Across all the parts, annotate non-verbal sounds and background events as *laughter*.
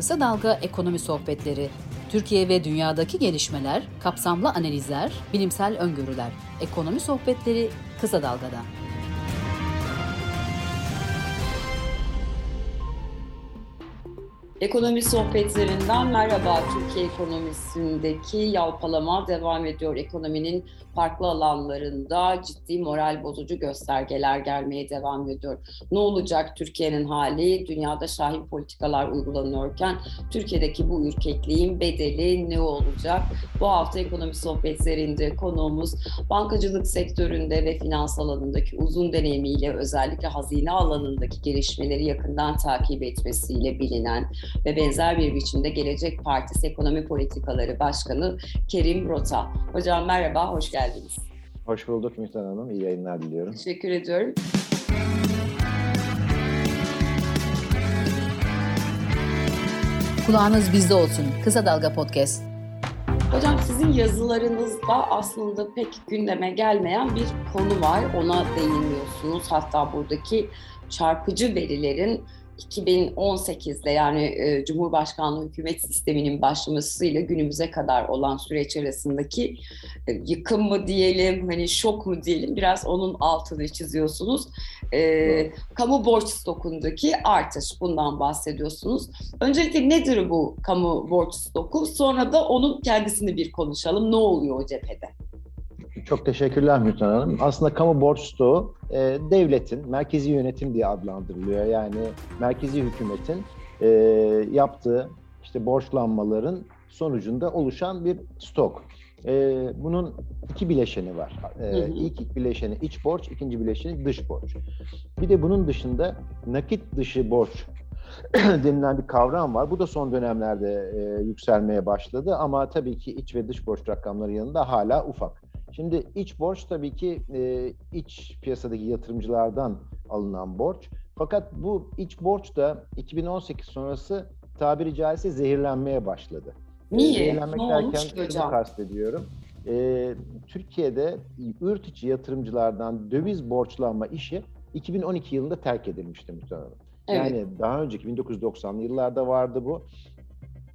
Kısa Dalga Ekonomi Sohbetleri. Türkiye ve dünyadaki gelişmeler, kapsamlı analizler, bilimsel öngörüler. Ekonomi Sohbetleri Kısa Dalga'da. Ekonomi sohbetlerinden merhaba. Türkiye ekonomisindeki yalpalama devam ediyor. Ekonominin farklı alanlarında ciddi moral bozucu göstergeler gelmeye devam ediyor. Ne olacak Türkiye'nin hali? Dünyada şahin politikalar uygulanıyorken Türkiye'deki bu ürkekliğin bedeli ne olacak? Bu hafta ekonomi sohbetlerinde konuğumuz bankacılık sektöründe ve finans alanındaki uzun deneyimiyle özellikle hazine alanındaki gelişmeleri yakından takip etmesiyle bilinen ve benzer bir biçimde Gelecek Partisi Ekonomi Politikaları Başkanı Kerim Rota. Hocam merhaba, hoş geldiniz. Hoş bulduk Mühtan Hanım, iyi yayınlar diliyorum. Teşekkür ediyorum. Kulağınız bizde olsun. Kısa Dalga Podcast. Hocam sizin yazılarınızda aslında pek gündeme gelmeyen bir konu var. Ona değiniyorsunuz. Hatta buradaki çarpıcı verilerin 2018'de yani e, Cumhurbaşkanlığı hükümet sisteminin başlamasıyla günümüze kadar olan süreç arasındaki e, yıkım mı diyelim, hani şok mu diyelim biraz onun altını çiziyorsunuz. E, kamu borç stokundaki artış bundan bahsediyorsunuz. Öncelikle nedir bu kamu borç stoku? Sonra da onun kendisini bir konuşalım. Ne oluyor o cephede? Çok teşekkürler Mütan Hanım. Aslında kamu borç stoğu e, devletin merkezi yönetim diye adlandırılıyor. Yani merkezi hükümetin e, yaptığı işte borçlanmaların sonucunda oluşan bir stok. E, bunun iki bileşeni var. E, ilk bileşeni iç borç, ikinci bileşeni dış borç. Bir de bunun dışında nakit dışı borç *clears throat* denilen bir kavram var. Bu da son dönemlerde e, yükselmeye başladı ama tabii ki iç ve dış borç rakamları yanında hala ufak. Şimdi iç borç tabii ki e, iç piyasadaki yatırımcılardan alınan borç. Fakat bu iç borç da 2018 sonrası tabiri caizse zehirlenmeye başladı. Niye? Zehirlenmek ne derken şunu kastediyorum. E, Türkiye'de yurt içi yatırımcılardan döviz borçlanma işi 2012 yılında terk edilmişti muhtemelen. Evet. Yani daha önceki 1990'lı yıllarda vardı bu.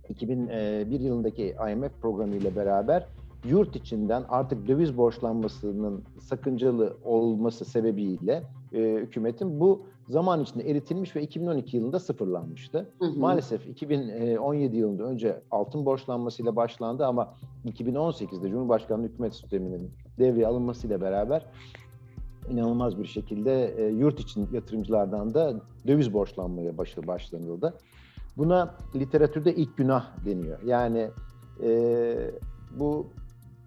2001 yılındaki IMF programı ile beraber yurt içinden artık döviz borçlanmasının sakıncalı olması sebebiyle e, hükümetin bu zaman içinde eritilmiş ve 2012 yılında sıfırlanmıştı. Hı hı. Maalesef 2017 yılında önce altın borçlanmasıyla başlandı ama 2018'de Cumhurbaşkanlığı hükümet sisteminin devreye alınmasıyla beraber inanılmaz bir şekilde e, yurt için yatırımcılardan da döviz borçlanmaya başı başlanıldı. Buna literatürde ilk günah deniyor. Yani e, bu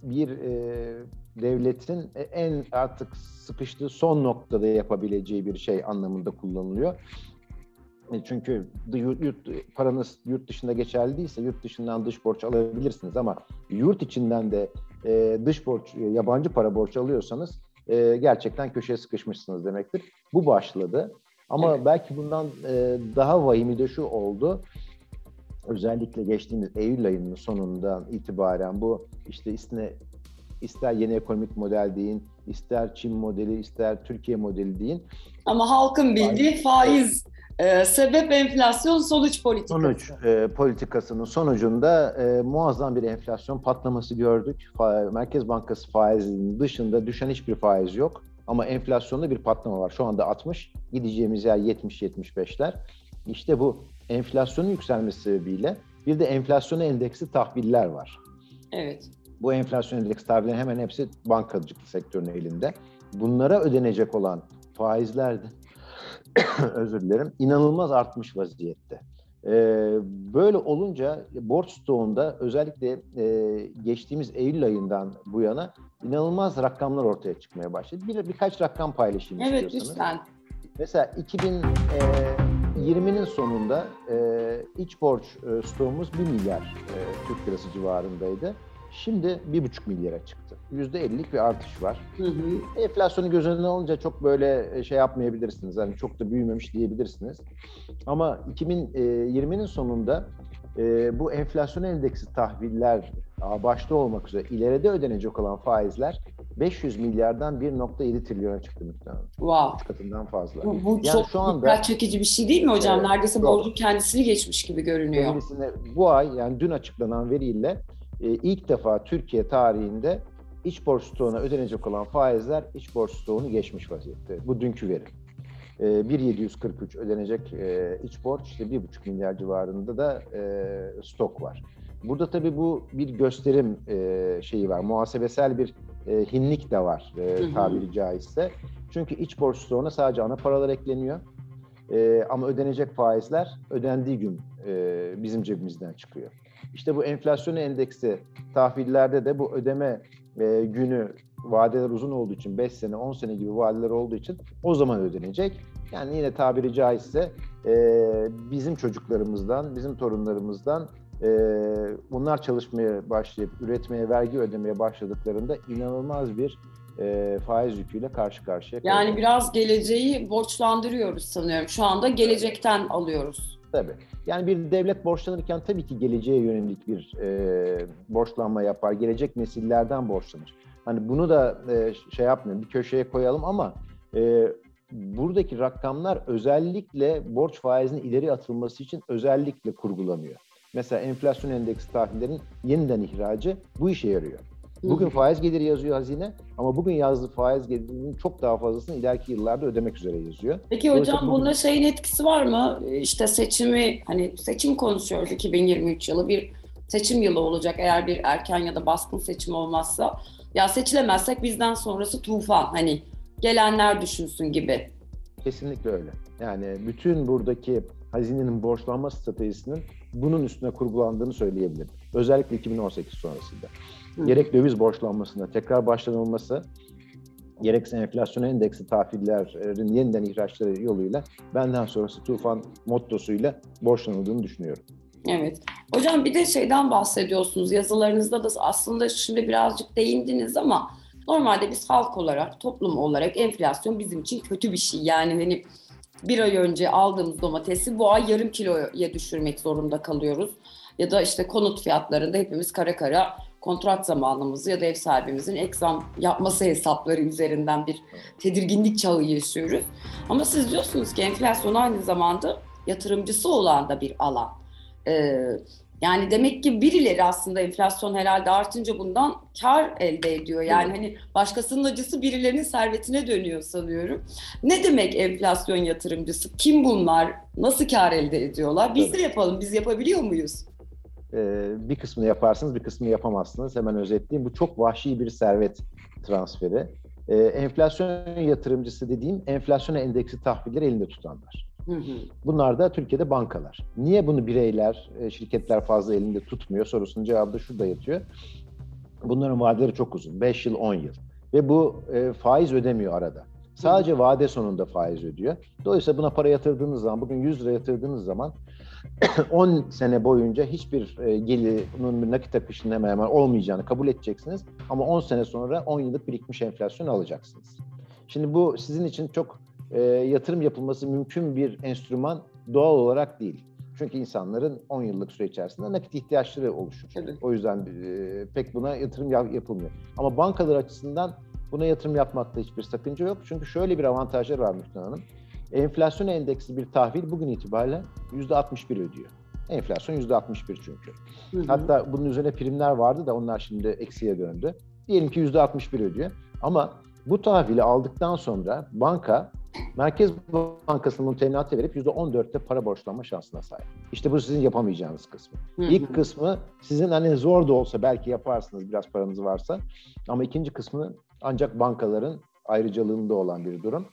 bir e, devletin en artık sıkıştığı son noktada yapabileceği bir şey anlamında kullanılıyor. E, çünkü yurt, yurt, paranız yurt dışında geçerli değilse yurt dışından dış borç alabilirsiniz ama yurt içinden de e, dış borç, e, yabancı para borç alıyorsanız e, gerçekten köşeye sıkışmışsınız demektir. Bu başladı. Ama evet. belki bundan e, daha vahimi de şu oldu özellikle geçtiğimiz Eylül ayının sonundan itibaren bu işte isne ister yeni ekonomik model deyin, ister Çin modeli, ister Türkiye modeli deyin. Ama halkın bildiği faiz e, sebep enflasyon sonuç politikası. Sonuç e, politikasının sonucunda e, muazzam bir enflasyon patlaması gördük. Fa Merkez Bankası faizinin dışında düşen hiçbir faiz yok. Ama enflasyonda bir patlama var. Şu anda 60, gideceğimiz yer 70-75'ler. İşte bu enflasyonun yükselmesi sebebiyle bir de enflasyona endeksi tahviller var. Evet. Bu enflasyon endeksi tahvillerin hemen hepsi bankacılık sektörünün elinde. Bunlara ödenecek olan faizler de *coughs* özür dilerim inanılmaz artmış vaziyette. Ee, böyle olunca borç stoğunda özellikle e, geçtiğimiz Eylül ayından bu yana inanılmaz rakamlar ortaya çıkmaya başladı. Bir, birkaç rakam paylaşayım evet, istiyorsanız. lütfen. Mesela 2000 e, 20'nin sonunda e, iç borç e, stoğumuz 1 milyar e, Türk lirası civarındaydı. Şimdi 1,5 milyara çıktı. %50'lik bir artış var. Hı hı. Enflasyonu göz önüne alınca çok böyle e, şey yapmayabilirsiniz. Yani çok da büyümemiş diyebilirsiniz. Ama 2020'nin e, sonunda e, bu enflasyon endeksi tahviller başta olmak üzere ileride ödenecek olan faizler 500 milyardan 1.7 trilyona çıktı miktarı. Wow. Üç katından fazla. Bu, bu yani çok şu anda, dikkat çekici bir şey değil mi hocam? Evet, Neredeyse borcun kendisini geçmiş gibi görünüyor. Kendisine, bu ay yani dün açıklanan veriyle e, ilk defa Türkiye tarihinde iç borç stoğuna ödenecek olan faizler iç borç stoğunu geçmiş vaziyette. Bu dünkü veri. E, 1.743 ödenecek e, iç borç, işte 1.5 milyar civarında da e, stok var. Burada tabii bu bir gösterim e, şeyi var, muhasebesel bir e, hinlik de var e, tabiri caizse. Çünkü iç borç stoğuna sadece ana paralar ekleniyor. E, ama ödenecek faizler ödendiği gün e, bizim cebimizden çıkıyor. İşte bu enflasyon endeksi tahvillerde de bu ödeme e, günü vadeler uzun olduğu için 5 sene 10 sene gibi vadeler olduğu için o zaman ödenecek. Yani yine tabiri caizse e, bizim çocuklarımızdan, bizim torunlarımızdan e, bunlar çalışmaya başlayıp üretmeye, vergi ödemeye başladıklarında inanılmaz bir e, faiz yüküyle karşı karşıya kalıyoruz. Yani biraz geleceği borçlandırıyoruz sanıyorum. Şu anda gelecekten alıyoruz. Tabii. Yani bir devlet borçlanırken tabii ki geleceğe yönelik bir e, borçlanma yapar. Gelecek nesillerden borçlanır. Hani bunu da e, şey yapmayalım, bir köşeye koyalım ama e, buradaki rakamlar özellikle borç faizinin ileri atılması için özellikle kurgulanıyor. Mesela enflasyon endeksi tahvillerin yeniden ihracı bu işe yarıyor. Bugün faiz geliri yazıyor hazine ama bugün yazdığı faiz gelirinin çok daha fazlasını ileriki yıllarda ödemek üzere yazıyor. Peki hocam bugün... bunda şeyin etkisi var mı? İşte seçimi hani seçim konuşuyoruz 2023 yılı bir seçim yılı olacak eğer bir erken ya da baskın seçim olmazsa. Ya seçilemezsek bizden sonrası tufan hani gelenler düşünsün gibi. Kesinlikle öyle. Yani bütün buradaki hazinenin borçlanma stratejisinin bunun üstüne kurgulandığını söyleyebilirim. Özellikle 2018 sonrasında. Hı. Gerek döviz borçlanmasında tekrar başlanılması, gerekse enflasyon endeksi tahvillerin yeniden ihraçları yoluyla benden sonrası tufan mottosuyla borçlanıldığını düşünüyorum. Evet. Hocam bir de şeyden bahsediyorsunuz yazılarınızda da aslında şimdi birazcık değindiniz ama normalde biz halk olarak, toplum olarak enflasyon bizim için kötü bir şey. Yani hani bir ay önce aldığımız domatesi bu ay yarım kiloya düşürmek zorunda kalıyoruz. Ya da işte konut fiyatlarında hepimiz kara kara kontrat zamanımızı ya da ev sahibimizin eksam yapması hesapları üzerinden bir tedirginlik çağı yaşıyoruz. Ama siz diyorsunuz ki enflasyon aynı zamanda yatırımcısı olan da bir alan. Ee, yani demek ki birileri aslında enflasyon herhalde artınca bundan kar elde ediyor. Yani hani başkasının acısı birilerinin servetine dönüyor sanıyorum. Ne demek enflasyon yatırımcısı? Kim bunlar? Nasıl kar elde ediyorlar? Biz de yapalım. Biz yapabiliyor muyuz? Ee, bir kısmını yaparsınız, bir kısmını yapamazsınız. Hemen özetleyeyim. Bu çok vahşi bir servet transferi. Ee, enflasyon yatırımcısı dediğim enflasyon endeksi tahvilleri elinde tutanlar. Bunlar da Türkiye'de bankalar. Niye bunu bireyler, e, şirketler fazla elinde tutmuyor sorusunun cevabı da şurada yatıyor. Bunların vadeleri çok uzun. 5 yıl, 10 yıl. Ve bu e, faiz ödemiyor arada. Sadece vade sonunda faiz ödüyor. Dolayısıyla buna para yatırdığınız zaman, bugün 100 lira yatırdığınız zaman *clears throat* 10 sene boyunca hiçbir e, gelirin nakit akışının hemen hemen olmayacağını kabul edeceksiniz. Ama 10 sene sonra 10 yıllık birikmiş enflasyon alacaksınız. Şimdi bu sizin için çok e, yatırım yapılması mümkün bir enstrüman doğal olarak değil. Çünkü insanların 10 yıllık süre içerisinde nakit ihtiyaçları oluşur. Evet. O yüzden e, pek buna yatırım yapılmıyor. Ama bankalar açısından buna yatırım yapmakta hiçbir sakınca yok. Çünkü şöyle bir avantajları var Müslüman Hanım. Enflasyon endeksi bir tahvil bugün itibariyle %61 ödüyor. Enflasyon %61 çünkü. Hı hı. Hatta bunun üzerine primler vardı da onlar şimdi eksiye döndü. Diyelim ki %61 ödüyor. Ama bu tahvili aldıktan sonra banka Merkez Bankası'nın teminatı verip %14'te para borçlanma şansına sahip. İşte bu sizin yapamayacağınız kısmı. Hı hı. İlk kısmı sizin hani zor da olsa belki yaparsınız biraz paranız varsa. Ama ikinci kısmı ancak bankaların ayrıcalığında olan bir durum.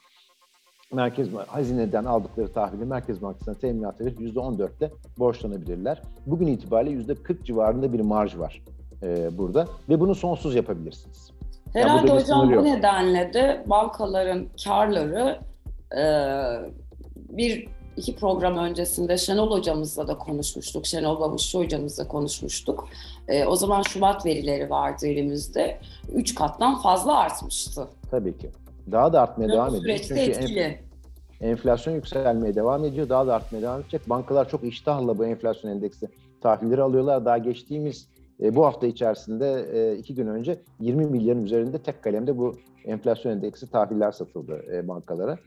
Merkez Hazine'den aldıkları tahvili Merkez Bankası'na teminat verip %14'te borçlanabilirler. Bugün itibariyle %40 civarında bir marj var e, burada ve bunu sonsuz yapabilirsiniz. Herhalde yani hocam bu nedenle de bankaların karları bir iki program öncesinde Şenol hocamızla da konuşmuştuk. Şenol Babuşçu hocamızla konuşmuştuk. E, o zaman Şubat verileri vardı elimizde. Üç kattan fazla artmıştı. Tabii ki. Daha da artmaya devam ediyor. Çünkü etkili. enflasyon yükselmeye devam ediyor. Daha da artmaya devam edecek. Bankalar çok iştahla bu enflasyon endeksi tahvilleri alıyorlar. Daha geçtiğimiz e, bu hafta içerisinde e, iki gün önce 20 milyarın üzerinde tek kalemde bu enflasyon endeksi tahviller satıldı e, bankalara.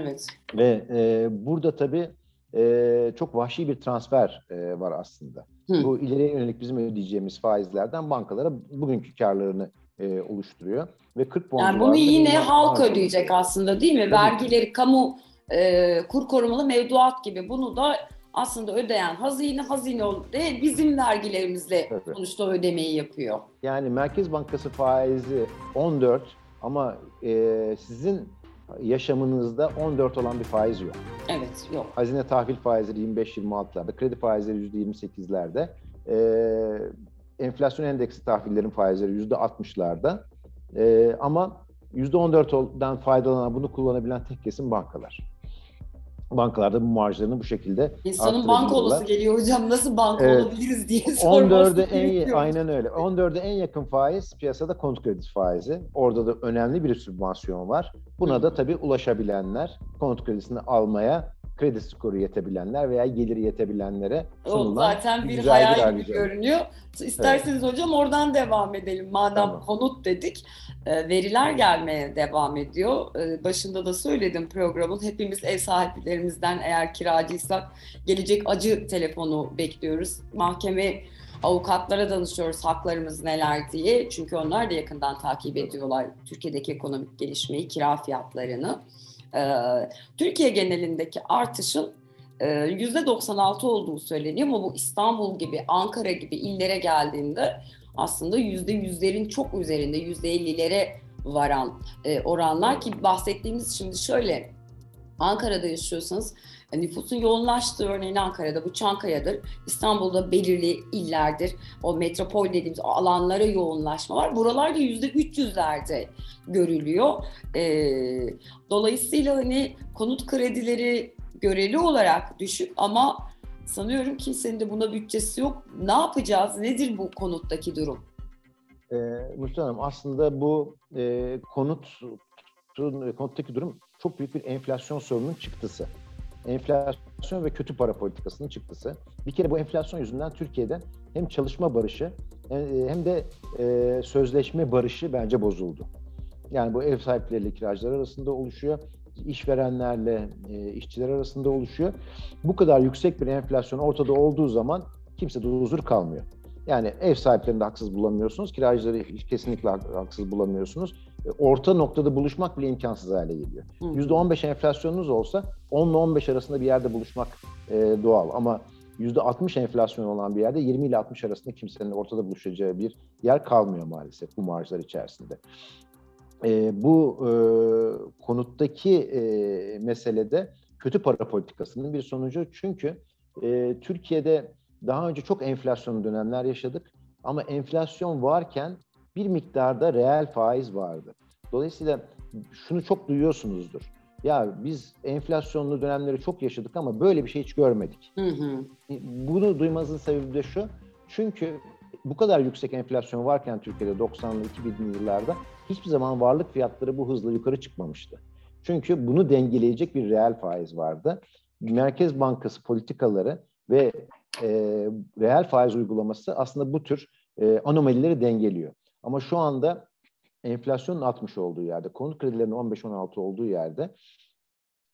Evet. Ve e, burada tabii e, çok vahşi bir transfer e, var aslında. Hı. Bu ileriye yönelik bizim ödeyeceğimiz faizlerden bankalara bugünkü karlarını e, oluşturuyor. Ve 40 puan Yani bunu yine halk ödeyecek aslında değil mi? Tabii. Vergileri, kamu e, kur korumalı mevduat gibi bunu da aslında ödeyen hazine hazine değil bizim vergilerimizle evet. sonuçta ödemeyi yapıyor. Yani Merkez Bankası faizi 14 ama e, sizin yaşamınızda 14 olan bir faiz yok. Evet yok. Hazine tahvil faizleri 25-26'larda, kredi faizleri %28'lerde, e, enflasyon endeksi tahvillerin faizleri %60'larda e, ama %14'dan faydalanan, bunu kullanabilen tek kesim bankalar bankalarda bu marjlarını bu şekilde İnsanın banka olası geliyor hocam nasıl banka evet. olabiliriz diye *laughs* sorması 14'e en aynen öyle. 14'e en yakın faiz piyasada konut kredisi faizi. Orada da önemli bir sübvansiyon var. Buna da tabii ulaşabilenler konut kredisini almaya kredi skoru yetebilenler veya geliri yetebilenlere sunulan o zaten bir hayal gibi görünüyor. İsterseniz evet. hocam oradan devam edelim. Madem tamam. konut dedik, veriler gelmeye devam ediyor. E, başında da söyledim programın. Hepimiz ev sahiplerimizden eğer kiracıysak gelecek acı telefonu bekliyoruz. Mahkeme avukatlara danışıyoruz haklarımız neler diye. Çünkü onlar da yakından takip ediyorlar Türkiye'deki ekonomik gelişmeyi, kira fiyatlarını. Ee, Türkiye genelindeki artışın %96 e, olduğu söyleniyor ama bu İstanbul gibi, Ankara gibi illere geldiğinde aslında %100'lerin çok üzerinde, %50'lere varan e, oranlar ki bahsettiğimiz şimdi şöyle Ankara'da yaşıyorsanız e, nüfusun yoğunlaştığı örneğin Ankara'da bu Çankaya'dır. İstanbul'da belirli illerdir. O metropol dediğimiz alanlara yoğunlaşma var. Buralarda yüzde 300'lerde görülüyor. E, dolayısıyla hani konut kredileri göreli olarak düşük ama sanıyorum kimsenin de buna bütçesi yok. Ne yapacağız? Nedir bu konuttaki durum? E, Mustafa Hanım aslında bu e, konut konuttaki durum çok büyük bir enflasyon sorununun çıktısı enflasyon ve kötü para politikasının çıktısı. Bir kere bu enflasyon yüzünden Türkiye'de hem çalışma barışı hem de e, sözleşme barışı bence bozuldu. Yani bu ev sahipleriyle kiracılar arasında oluşuyor, işverenlerle e, işçiler arasında oluşuyor. Bu kadar yüksek bir enflasyon ortada olduğu zaman kimse de huzur kalmıyor. Yani ev sahiplerini de haksız bulamıyorsunuz, kiracıları kesinlikle haksız bulamıyorsunuz. E, orta noktada buluşmak bile imkansız hale geliyor. Yüzde 15 enflasyonunuz olsa 10 ile 15 arasında bir yerde buluşmak e, doğal ama %60 enflasyon olan bir yerde 20 ile 60 arasında kimsenin ortada buluşacağı bir yer kalmıyor maalesef bu marjlar içerisinde. E, bu e, konuttaki e, meselede kötü para politikasının bir sonucu çünkü e, Türkiye'de daha önce çok enflasyon dönemler yaşadık ama enflasyon varken bir miktarda reel faiz vardı. Dolayısıyla şunu çok duyuyorsunuzdur. Ya biz enflasyonlu dönemleri çok yaşadık ama böyle bir şey hiç görmedik. Hı hı. Bunu duymanızın sebebi de şu. Çünkü bu kadar yüksek enflasyon varken Türkiye'de 90'lı 2000'li yıllarda hiçbir zaman varlık fiyatları bu hızla yukarı çıkmamıştı. Çünkü bunu dengeleyecek bir reel faiz vardı. Merkez Bankası politikaları ve e, reel faiz uygulaması aslında bu tür e, anomalileri dengeliyor. Ama şu anda enflasyonun 60 olduğu yerde, konut kredilerinin 15-16 olduğu yerde,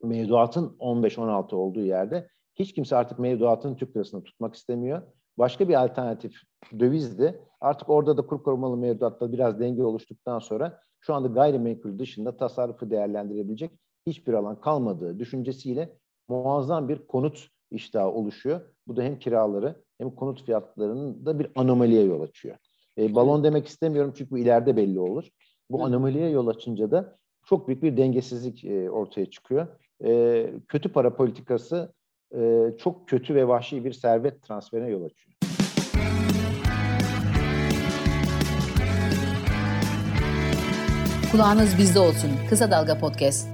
mevduatın 15-16 olduğu yerde hiç kimse artık mevduatın Türk lirasını tutmak istemiyor. Başka bir alternatif dövizdi. Artık orada da kur korumalı mevduatta biraz denge oluştuktan sonra şu anda gayrimenkul dışında tasarrufu değerlendirebilecek hiçbir alan kalmadığı düşüncesiyle muazzam bir konut iştahı oluşuyor. Bu da hem kiraları hem konut fiyatlarının da bir anomaliye yol açıyor. E, balon demek istemiyorum çünkü bu ileride belli olur. Bu anomaliye yol açınca da çok büyük bir dengesizlik e, ortaya çıkıyor. E, kötü para politikası e, çok kötü ve vahşi bir servet transferine yol açıyor. Kulağınız bizde olsun. Kısa Dalga Podcast.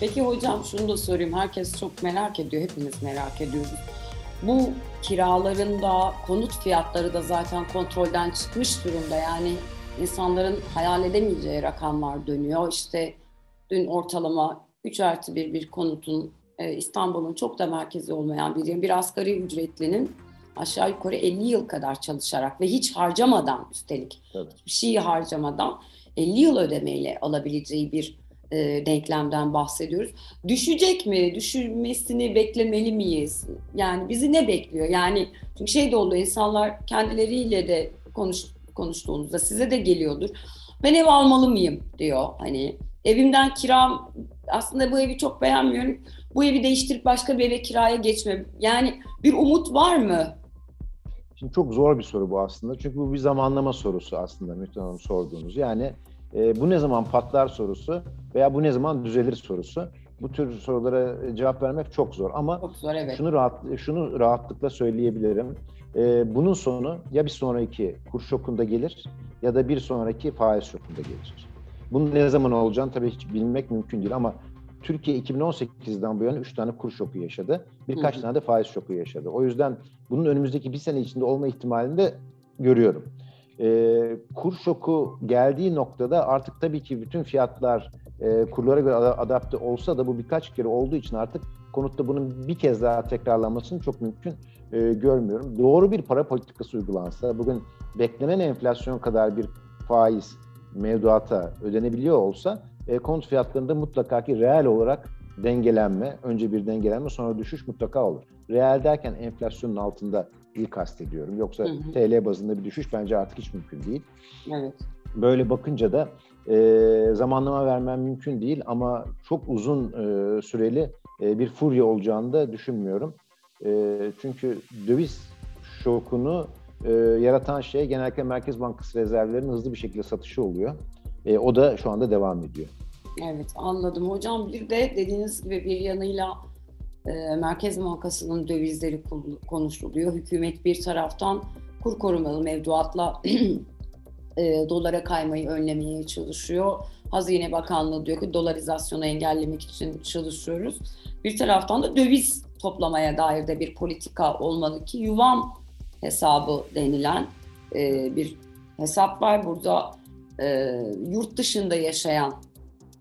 Peki hocam şunu da sorayım. Herkes çok merak ediyor. Hepimiz merak ediyoruz. Bu kiraların da konut fiyatları da zaten kontrolden çıkmış durumda. Yani insanların hayal edemeyeceği rakamlar dönüyor. İşte dün ortalama 3 artı bir bir konutun İstanbul'un çok da merkezi olmayan bir bir asgari ücretlinin aşağı yukarı 50 yıl kadar çalışarak ve hiç harcamadan üstelik Tabii. bir şey harcamadan 50 yıl ödemeyle alabileceği bir e, denklemden bahsediyoruz. Düşecek mi? Düşürmesini beklemeli miyiz? Yani bizi ne bekliyor? Yani çünkü şey de oldu insanlar kendileriyle de konuş, konuştuğunuzda size de geliyordur. Ben ev almalı mıyım diyor. Hani evimden kiram aslında bu evi çok beğenmiyorum. Bu evi değiştirip başka bir eve kiraya geçme. Yani bir umut var mı? Şimdi çok zor bir soru bu aslında. Çünkü bu bir zamanlama sorusu aslında Müftü Hanım sorduğunuz. Yani e, bu ne zaman patlar sorusu veya bu ne zaman düzelir sorusu. Bu tür sorulara cevap vermek çok zor ama çok zor, evet. şunu rahat şunu rahatlıkla söyleyebilirim. E, bunun sonu ya bir sonraki kur şokunda gelir ya da bir sonraki faiz şokunda gelir. Bunun ne zaman olacağını tabii hiç bilmek mümkün değil ama Türkiye 2018'den bu yana 3 tane kur şoku yaşadı. Birkaç hı hı. tane de faiz şoku yaşadı. O yüzden bunun önümüzdeki bir sene içinde olma ihtimalini de görüyorum. Ee, kur şoku geldiği noktada artık tabii ki bütün fiyatlar e, kurlara göre adapte olsa da bu birkaç kere olduğu için artık konutta bunun bir kez daha tekrarlanmasını çok mümkün e, görmüyorum. Doğru bir para politikası uygulansa, bugün beklenen enflasyon kadar bir faiz mevduata ödenebiliyor olsa e, konut fiyatlarında mutlaka ki reel olarak dengelenme, önce bir dengelenme sonra düşüş mutlaka olur. Reel derken enflasyonun altında iyi kastediyorum. Yoksa hı hı. TL bazında bir düşüş bence artık hiç mümkün değil. Evet. Böyle bakınca da e, zamanlama vermem mümkün değil ama çok uzun e, süreli e, bir furya olacağını da düşünmüyorum. E, çünkü döviz şokunu e, yaratan şey genellikle Merkez Bankası rezervlerinin hızlı bir şekilde satışı oluyor. E, o da şu anda devam ediyor. Evet anladım hocam. Bir de dediğiniz gibi bir yanıyla e, Merkez Bankası'nın dövizleri konuşuluyor. Hükümet bir taraftan kur korumalı mevduatla *clears throat* e, dolara kaymayı önlemeye çalışıyor. Hazine Bakanlığı diyor ki dolarizasyonu engellemek için çalışıyoruz. Bir taraftan da döviz toplamaya dair de bir politika olmalı ki yuvam hesabı denilen e, bir hesap var. Burada e, yurt dışında yaşayan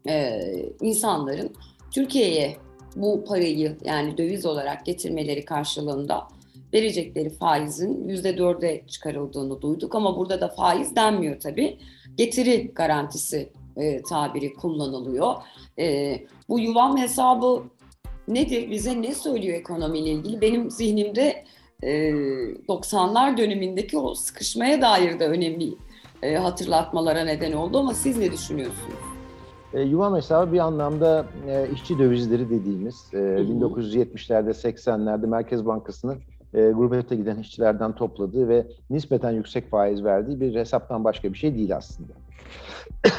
e, insanların Türkiye'ye bu parayı yani döviz olarak getirmeleri karşılığında verecekleri faizin yüzde dörde çıkarıldığını duyduk ama burada da faiz denmiyor tabii. Getiri garantisi e, tabiri kullanılıyor. E, bu yuvam hesabı nedir? Bize ne söylüyor ekonomiyle ilgili? Benim zihnimde e, 90'lar dönemindeki o sıkışmaya dair de önemli e, hatırlatmalara neden oldu ama siz ne düşünüyorsunuz? E, yuvam hesabı bir anlamda e, işçi dövizleri dediğimiz e, 1970'lerde 80'lerde Merkez Bankası'nın e, gurbete giden işçilerden topladığı ve nispeten yüksek faiz verdiği bir hesaptan başka bir şey değil aslında.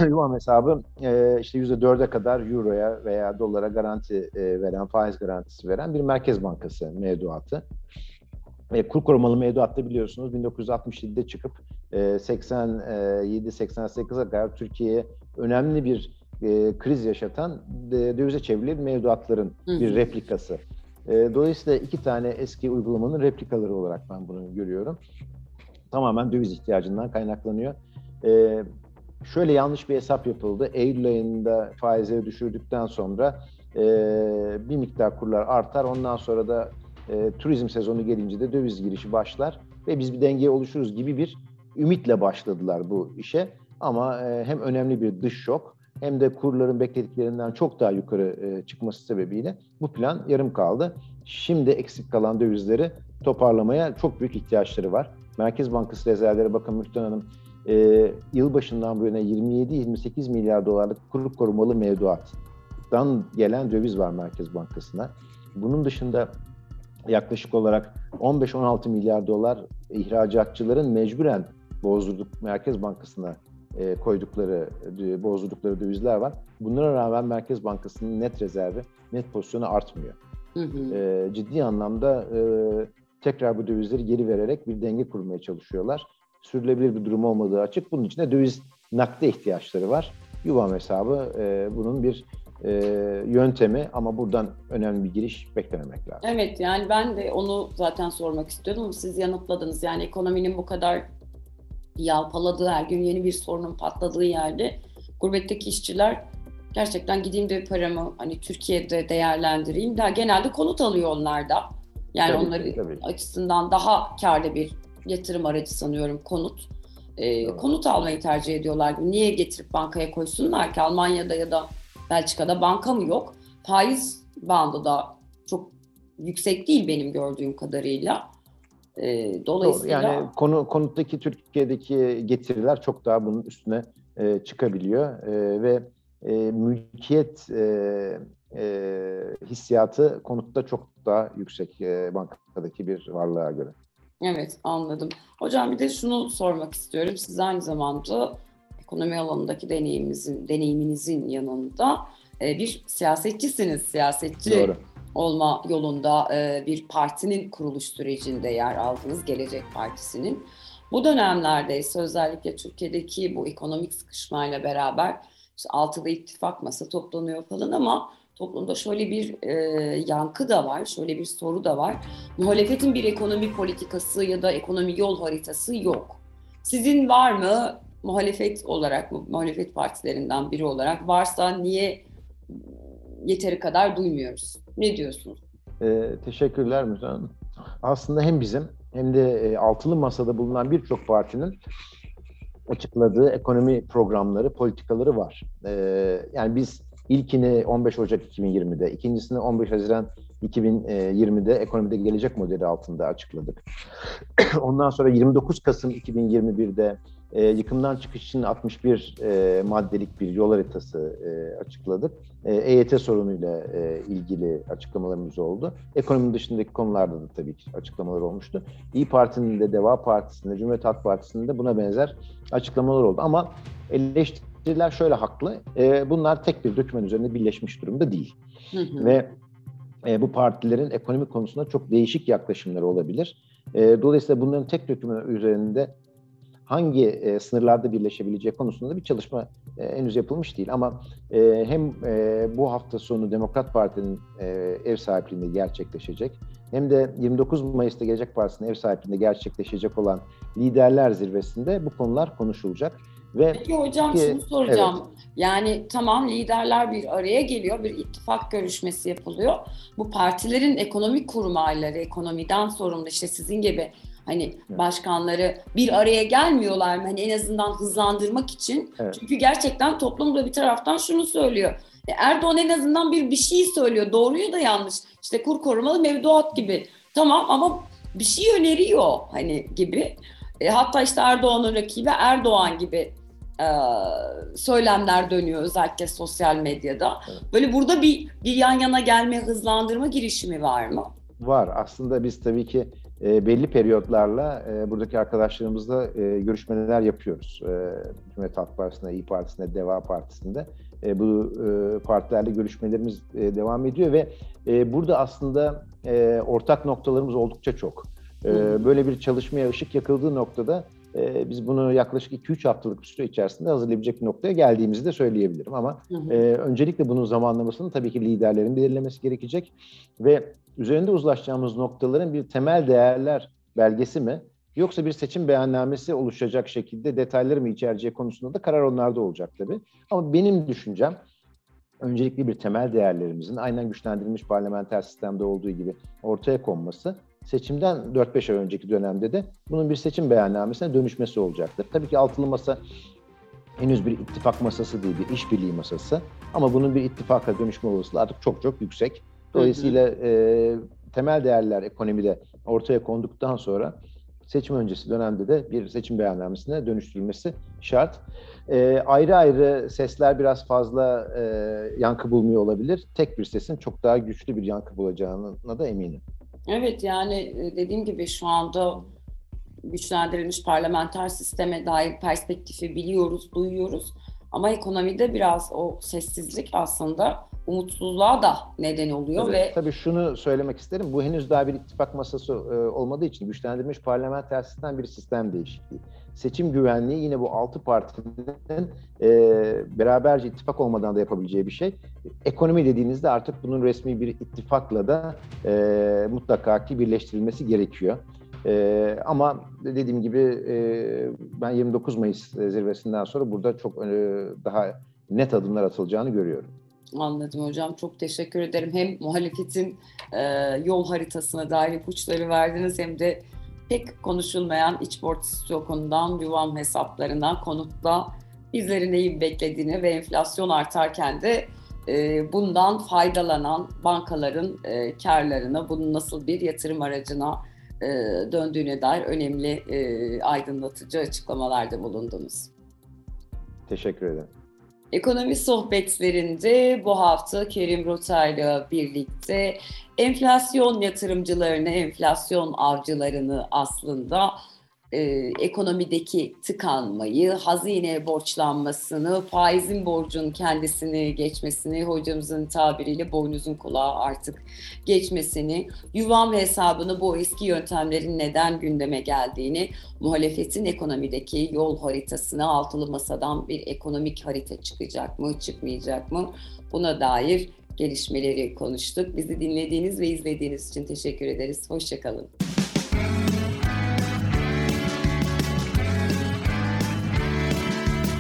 *coughs* Yuvam hesabı e, işte %4'e kadar euroya veya dolara garanti e, veren, faiz garantisi veren bir Merkez Bankası mevduatı. E, kur korumalı mevduatta biliyorsunuz 1967'de çıkıp e, 87-88'e kadar Türkiye'ye önemli bir e, kriz yaşatan e, dövize çevrili mevduatların Hı. bir replikası. E, dolayısıyla iki tane eski uygulamanın replikaları olarak ben bunu görüyorum. Tamamen döviz ihtiyacından kaynaklanıyor. E, şöyle yanlış bir hesap yapıldı. Eylül ayında faizleri düşürdükten sonra e, bir miktar kurlar artar. Ondan sonra da e, turizm sezonu gelince de döviz girişi başlar ve biz bir denge oluşuruz gibi bir ümitle başladılar bu işe. Ama e, hem önemli bir dış şok hem de kurların beklediklerinden çok daha yukarı e, çıkması sebebiyle bu plan yarım kaldı. Şimdi eksik kalan dövizleri toparlamaya çok büyük ihtiyaçları var. Merkez Bankası rezervleri bakın Müftün Hanım e, yılbaşından bu yana 27-28 milyar dolarlık kur korumalı mevduattan gelen döviz var Merkez Bankası'na. Bunun dışında yaklaşık olarak 15-16 milyar dolar ihracatçıların mecburen bozdurduk Merkez Bankası'na e, koydukları, e, bozdurdukları dövizler var. Bunlara rağmen Merkez Bankası'nın net rezervi, net pozisyonu artmıyor. Hı hı. E, ciddi anlamda e, tekrar bu dövizleri geri vererek bir denge kurmaya çalışıyorlar. Sürülebilir bir durum olmadığı açık. Bunun için de döviz nakde ihtiyaçları var. Yuvam hesabı e, bunun bir e, yöntemi ama buradan önemli bir giriş beklememek lazım. Evet yani ben de onu zaten sormak istiyordum siz yanıtladınız. Yani ekonominin bu kadar yalpaladığı, her gün yeni bir sorunun patladığı yerde gurbetteki işçiler gerçekten gideyim de paramı hani Türkiye'de değerlendireyim. Daha genelde konut alıyor onlar da. Yani tabii, onları tabii. açısından daha karlı bir yatırım aracı sanıyorum konut. Ee, konut almayı tercih ediyorlar. Niye getirip bankaya koysunlar ki? Almanya'da ya da Belçika'da banka mı yok? Faiz bandı da çok yüksek değil benim gördüğüm kadarıyla. E, dolayısıyla yani konu konuttaki Türkiye'deki getiriler çok daha bunun üstüne e, çıkabiliyor e, ve e, mülkiyet e, e, hissiyatı konutta çok daha yüksek e, bankadaki bir varlığa göre. Evet anladım. Hocam bir de şunu sormak istiyorum. Siz aynı zamanda ekonomi alanındaki deneyiminizin, deneyiminizin yanında e, bir siyasetçisiniz. Siyasetçi Doğru olma yolunda e, bir partinin kuruluş sürecinde yer aldınız, Gelecek Partisi'nin. Bu dönemlerde ise özellikle Türkiye'deki bu ekonomik sıkışmayla beraber işte altıda ittifak masa toplanıyor falan ama toplumda şöyle bir e, yankı da var, şöyle bir soru da var. Muhalefetin bir ekonomi politikası ya da ekonomi yol haritası yok. Sizin var mı muhalefet olarak, muhalefet partilerinden biri olarak varsa niye yeteri kadar duymuyoruz? Ne diyorsunuz? E, teşekkürler Hanım. Aslında hem bizim hem de e, altılı masada bulunan birçok partinin açıkladığı ekonomi programları, politikaları var. E, yani biz ilkini 15 Ocak 2020'de, ikincisini 15 Haziran 2020'de ekonomide gelecek modeli altında açıkladık. *clears throat* Ondan sonra 29 Kasım 2021'de e, yıkımdan çıkış için 61 e, maddelik bir yol haritası e, açıkladık. E, EYT sorunuyla e, ilgili açıklamalarımız oldu. Ekonominin dışındaki konularda da tabii ki açıklamalar olmuştu. İyi Parti'nin de, Deva Partisi'nin de, Cumhuriyet Halk Partisi'nin de buna benzer açıklamalar oldu. Ama eleştiriler şöyle haklı. E, bunlar tek bir doküman üzerinde birleşmiş durumda değil. Hı hı. Ve e, bu partilerin ekonomi konusunda çok değişik yaklaşımları olabilir. E, dolayısıyla bunların tek doküman üzerinde hangi e, sınırlarda birleşebileceği konusunda bir çalışma e, henüz yapılmış değil. Ama e, hem e, bu hafta sonu Demokrat Parti'nin e, ev sahipliğinde gerçekleşecek hem de 29 Mayıs'ta Gelecek Partisi'nin ev sahipliğinde gerçekleşecek olan liderler zirvesinde bu konular konuşulacak. Ve Peki hocam ki, şunu soracağım. Evet. Yani tamam liderler bir araya geliyor, bir ittifak görüşmesi yapılıyor. Bu partilerin ekonomik kurmayları, ekonomiden sorumlu işte sizin gibi Hani evet. başkanları bir araya gelmiyorlar mı? Hani en azından hızlandırmak için. Evet. Çünkü gerçekten toplum da bir taraftan şunu söylüyor. E, Erdoğan en azından bir bir şey söylüyor. Doğruyu da yanlış. İşte kur korumalı mevduat gibi. Tamam ama bir şey öneriyor hani gibi. E, hatta işte Erdoğan'ın rakibi Erdoğan gibi e, söylemler dönüyor özellikle sosyal medyada. Evet. Böyle burada bir bir yan yana gelme, hızlandırma girişimi var mı? Var. Aslında biz tabii ki e, belli periyotlarla e, buradaki arkadaşlarımızla e, görüşmeler yapıyoruz. E, Cumhuriyet Halk Partisi'nde, İyi Partisi'nde, Deva Partisi'nde. E, bu e, partilerle görüşmelerimiz e, devam ediyor ve e, burada aslında e, ortak noktalarımız oldukça çok. E, böyle bir çalışmaya ışık yakıldığı noktada e, biz bunu yaklaşık 2-3 haftalık bir süre içerisinde hazırlayabilecek bir noktaya geldiğimizi de söyleyebilirim. Ama hı hı. E, öncelikle bunun zamanlamasını tabii ki liderlerin belirlemesi gerekecek ve üzerinde uzlaşacağımız noktaların bir temel değerler belgesi mi yoksa bir seçim beyannamesi oluşacak şekilde detayları mı içereceği konusunda da karar onlarda olacak tabii. Ama benim düşüncem öncelikli bir temel değerlerimizin aynen güçlendirilmiş parlamenter sistemde olduğu gibi ortaya konması seçimden 4-5 ay önceki dönemde de bunun bir seçim beyannamesine dönüşmesi olacaktır. Tabii ki altılı masa henüz bir ittifak masası değil, bir işbirliği masası. Ama bunun bir ittifaka dönüşme olasılığı artık çok çok yüksek. Dolayısıyla e, temel değerler ekonomide ortaya konduktan sonra seçim öncesi dönemde de bir seçim beyannamesine dönüştürülmesi şart. E, ayrı ayrı sesler biraz fazla e, yankı bulmuyor olabilir. Tek bir sesin çok daha güçlü bir yankı bulacağına da eminim. Evet yani e, dediğim gibi şu anda güçlendirilmiş parlamenter sisteme dair perspektifi biliyoruz, duyuyoruz. Ama ekonomide biraz o sessizlik aslında umutsuzluğa da neden oluyor tabii, ve tabii şunu söylemek isterim. Bu henüz daha bir ittifak masası e, olmadığı için güçlendirilmiş parlamenter sistem bir sistem değişikliği. Seçim güvenliği yine bu altı partinin e, beraberce ittifak olmadan da yapabileceği bir şey. Ekonomi dediğinizde artık bunun resmi bir ittifakla da e, mutlaka ki birleştirilmesi gerekiyor. E, ama dediğim gibi e, ben 29 Mayıs zirvesinden sonra burada çok e, daha net adımlar atılacağını görüyorum. Anladım hocam. Çok teşekkür ederim. Hem muhalefetin e, yol haritasına dair ipuçları verdiniz hem de pek konuşulmayan iç portfolyokundan yuvam hesaplarına, konutla bizleri neyi beklediğini ve enflasyon artarken de e, bundan faydalanan bankaların e, karlarını, bunun nasıl bir yatırım aracına e, döndüğüne dair önemli e, aydınlatıcı açıklamalarda bulundunuz. Teşekkür ederim. Ekonomi sohbetlerinde bu hafta Kerim Rotay'la birlikte enflasyon yatırımcılarını, enflasyon avcılarını aslında e, ekonomideki tıkanmayı, hazine borçlanmasını, faizin borcun kendisini geçmesini, hocamızın tabiriyle boynuzun kulağı artık geçmesini, yuvam hesabını bu eski yöntemlerin neden gündeme geldiğini, muhalefetin ekonomideki yol haritasına altılı masadan bir ekonomik harita çıkacak mı, çıkmayacak mı? Buna dair gelişmeleri konuştuk. Bizi dinlediğiniz ve izlediğiniz için teşekkür ederiz. Hoşçakalın.